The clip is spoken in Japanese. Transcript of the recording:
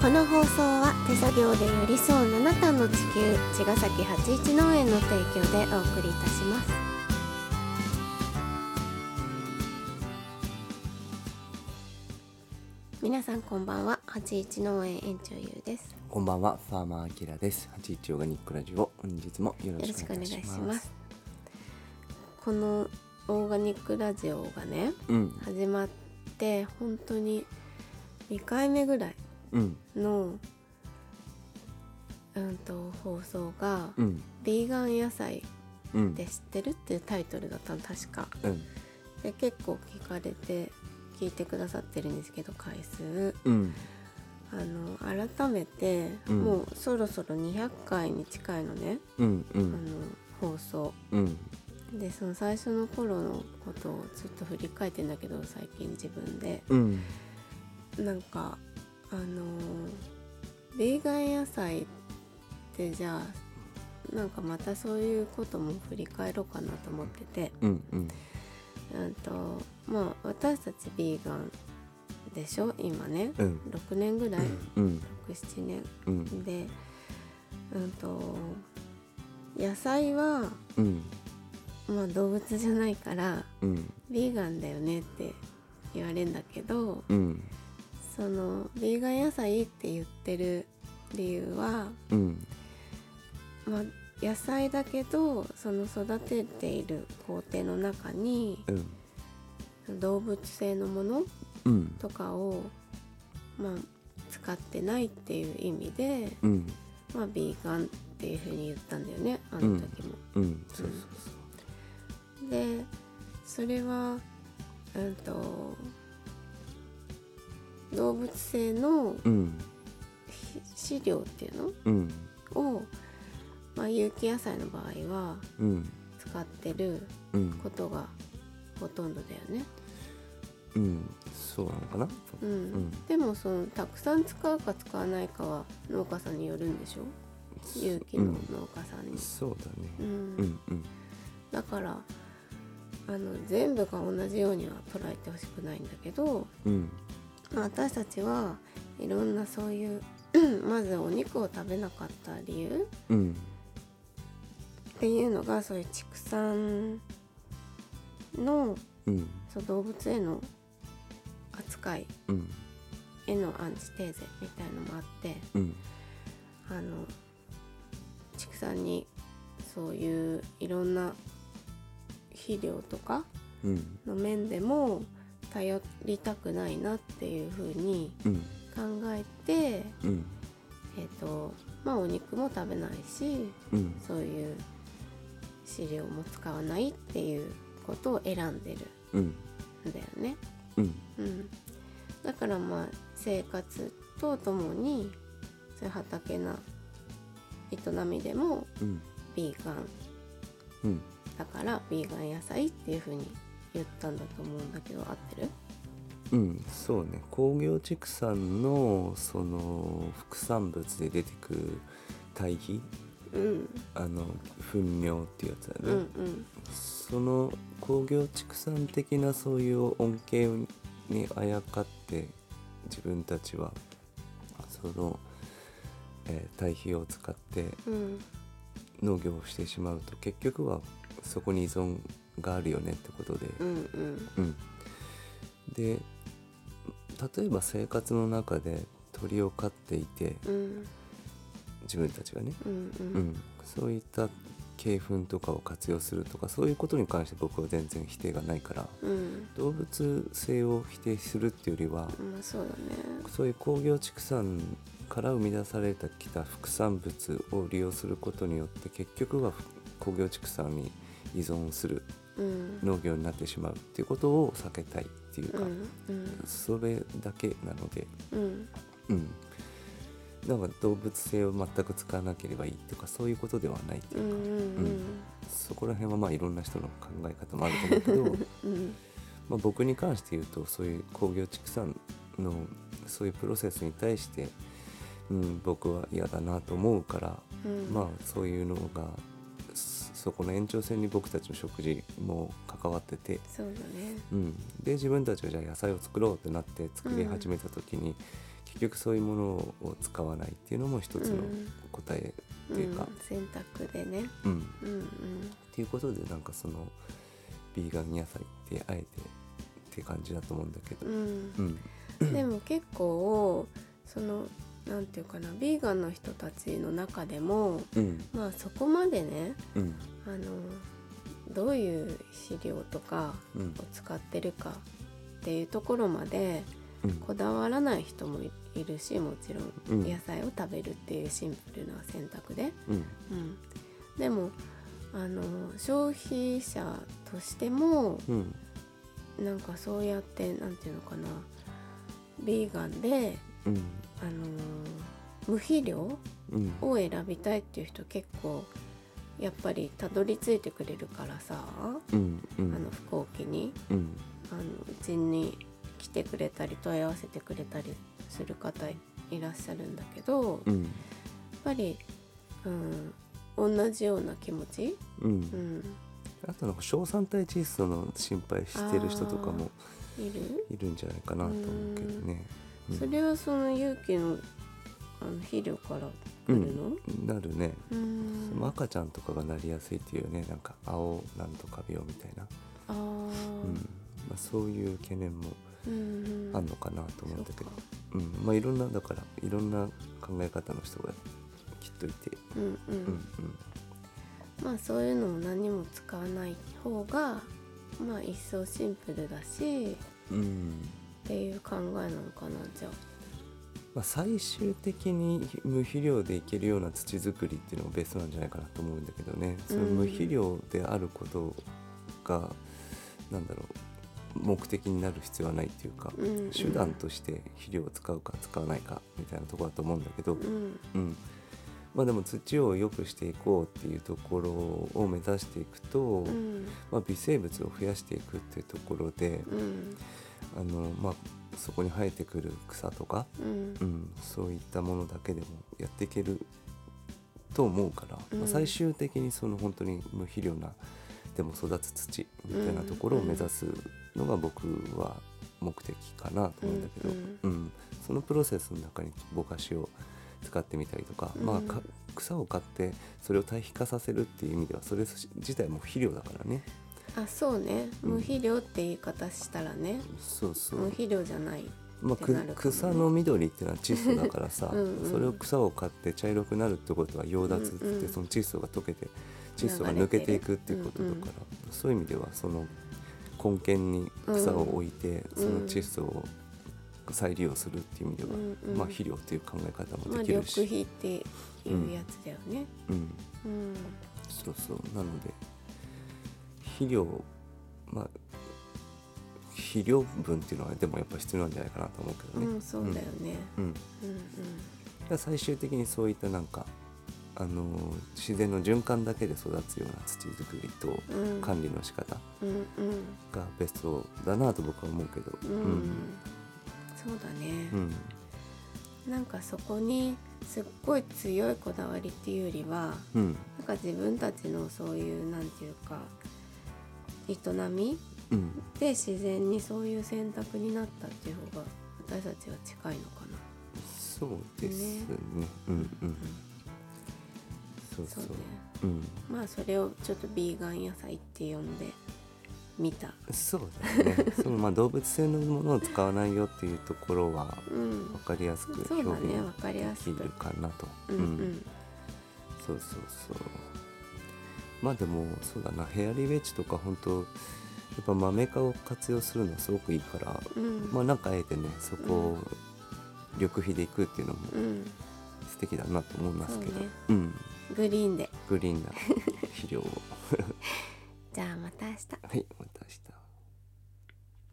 この放送は手作業で寄り添う七段の地球茅ヶ崎八一農園の提供でお送りいたします皆さんこんばんは八一農園園長ゆうですこんばんは、ファーマーアキラです。八一オーガニックラジオ、本日もよろしくお願いし。ますこのオーガニックラジオがねうん、始まって本当に2回目ぐらいうん、のうんと放送がうん、「ビーガン野菜うん、って知ってる?」っていうタイトルだったの確か。うん、で結構聞かれて聞いてくださってるんですけど回数。うん、あの改めて、うん。もうそろそろ200回に近いのね、うん、うあのん、放送。うん、でその最初の頃のことをずっと振り返ってんだけど最近自分で。うん、なんかあのービーガン野菜ってじゃあなんかまたそういうことも振り返ろうかなと思ってて。うん、うん、うんとまあ私たちビーガンでしょ今ね。うん、6年ぐらい。うん、67年。うん、でうんと野菜は、うん、まあ、動物じゃないからうん、ビーガンだよねって言われるんだけどうん、そのビーガン野菜って言ってる理由は、うん、まあ、野菜だけどその育てている工程の中にうん、動物性のものうん、とかを、まあ、使ってないっていう意味で、うん、まあ、ビーガンっていうふうに言ったんだよねあの時も。でそれはうんと動物性の飼料っていうの？うん、を、まあ、有機野菜の場合はうん、使ってるうん、ことがほとんどだよね。うん、そうなのかな？うん。うん。でもそのたくさん使うか使わないかは農家さんによるんでしょ？有機の農家さんに。そうだね。うん。うん、うん、だからあの全部が同じようには捉えてほしくないんだけど、うん、まあ私たちはいろんなそういう まずお肉を食べなかった理由うん、っていうのがそういう畜産のうん、そう動物への扱いうん、へのアンチテーゼみたいのもあってうん、あの畜産にそういういろんな肥料とかうん、の面でも頼りたくないなっていうふうにうん、考えて、うん、えっとまあお肉も食べないしうん、そういう飼料も使わないっていうことを選んでるうん、んだよね。うん、うん、だからまあ生活とともにそういう畑な営みでもうん、ビーガンうん。だからビーガン野菜っていうふうに言ったんだと思うんだけど合ってる？うん、そうね。工業畜産のその副産物で出てくる堆肥？うん。あの糞尿っていうやつだね、うんうんその工業畜産的なそういう恩恵にあやかって自分たちはその、えー堆肥を使ってうん。農業をしてしまうと結局はそこに依存があるよねってことで、うんうん。うん、で例えば生活の中で鳥を飼っていてうん。自分たちがね、うんううん。ん、そういった鶏粉とかを活用するとかそういうことに関して僕は全然否定がないからうん。動物性を否定するっていうよりはまあそうだね。そういう工業畜産から生み出されてきた副産物を利用することによって結局は工業畜産に依存する。うん農業になってしまうっていうことを避けたいっていうか、それだけなので、うん。うん、なんか動物性を全く使わなければいいとかそういうことではないってうんういうか、ん。そこら辺はまあいろんな人の考え方もあると思うけどうん。まあ僕に関して言うとそういう工業畜産のそういうプロセスに対して、うん、僕は嫌だなと思うから、うん。まあそういうのがそそこの延長線に僕たちの食事も関わってて、そうだね。うん、で自分たちがじゃあ野菜を作ろうってなって作り始めた時に、結局そういうものを使わないっていうのも一つの答えっていうか、うん。選択でね。うんうんうん。っていうことでなんかそのビーガン野菜ってあえてって感じだと思うんだけど。うん。うん。でも結構そのなんていうかなビーガンの人たちの中でもうん。まあそこまでねうん。あのどういう飼料とかうん。を使ってるかっていうところまでうん。こだわらない人もいいるしもちろうんん。野菜を食べるっていうシンプルな選択で、うん。うん、でもあの消費者としてもうん。なんかそうやってなんていうのかなビーガンでうんあの無肥料うん。を選びたいっていう人結構やっぱりたどり着いてくれるからさ、うんうん。あの不幸期に。うん。あのうちに来てくれたり問い合わせてくれたりする方いらっしゃるんだけど、やっうんぱり、うん、同じような気持ち、うん。うん、あとなんか小酸体窒素の心配してる人とかもいる、いるんじゃないかなと思うけどね。うん。それはその勇気のあの肥料から来るの、なるね。うん。その赤ちゃんとかがなりやすいっていうねなんか青なんとか病みたいな、あー。うん。まあ、そういう懸念もうんうん。あんのかなと思うんだけど。そうん。まあいろんなだからいろんな考え方の人がきっといて、うんうん。うんまあそういうのを何も使わない方がまあ一層シンプルだし。うんうんっていう考えなのかなじゃあ。まあ、最終的に無肥料でいけるような土作りっていうのがベストなんじゃないかなと思うんだけどね。その無肥料であることが、なんだろう目的になる必要はないっていうか、うんうん。手段として肥料を使うか使わないかみたいなところだと思うんだけど、うん。うん。まあ、でも土を良くしていこうっていうところを目指していくと、うん。まあ、微生物を増やしていくっていうところで、うんあのまあ、そこに生えてくる草とか、うん。うん、そういったものだけでもやっていけると思うから、うん。まあ、最終的にその本当に無肥料なでも育つ土みたいなところを目指すのが僕は目的かなと思うんだけど、うん。うん。そのプロセスの中にぼかしを使ってみたりとか、うんまあか草を買ってそれを対比化させるっていう意味ではそれ自体も肥料だからねあそうね。うん。無肥料って言い方したらね。そうそう。無肥料じゃないまあ、くなるかもね。草の緑っていうのは窒素だからさうんうんそれを草を買って茶色くなるってことは溶脱っつって、うんうん。その窒素が溶けて窒素が抜けていくっていうことだから、そういう意味ではその根源に草を置いて、その窒素を再利用するっていう意味では、うんうん。まあ、肥料っていう考え方もまあできるし、緑肥っていうやつだよね。うん、うん。そうそう。なので肥料まあ肥料分っていうのはでもやっぱ必要なんじゃないかなと思うけどね。うんそうだよね。うん。うんだから最終的にそういったなんか、あのー自然の循環だけで育つような土作りとうん。うん管理の仕方うんうん。がベストだなと僕は思うけど、うん。そうだね、うん。なんかそこにすっごい強いこだわりっていうよりはうん。なんか自分たちのそういうなんていうか営みうん。で自然にそういう選択になったっていう方が私たちは近いのかな。そうですね。うんうん。そうそう。そうね。うん。まあそれをちょっとビーガン野菜って呼んでみた。そうだね。そのまあ動物性のものを使わないよっていうところはうん。分。かりやすくそう表現できるかなと。うん。うん。そうそうそうまあでもそうだな。ヘアリウェッジとか本当やっぱマメ科を活用するのはすごくいいから、うん。まあなんかあえてねそこを緑肥でいくっていうのもうん。素敵だなと思いますけど、そうね。うん。グリーンで。グリーンな肥料を。じゃあまた明日。はいまた明日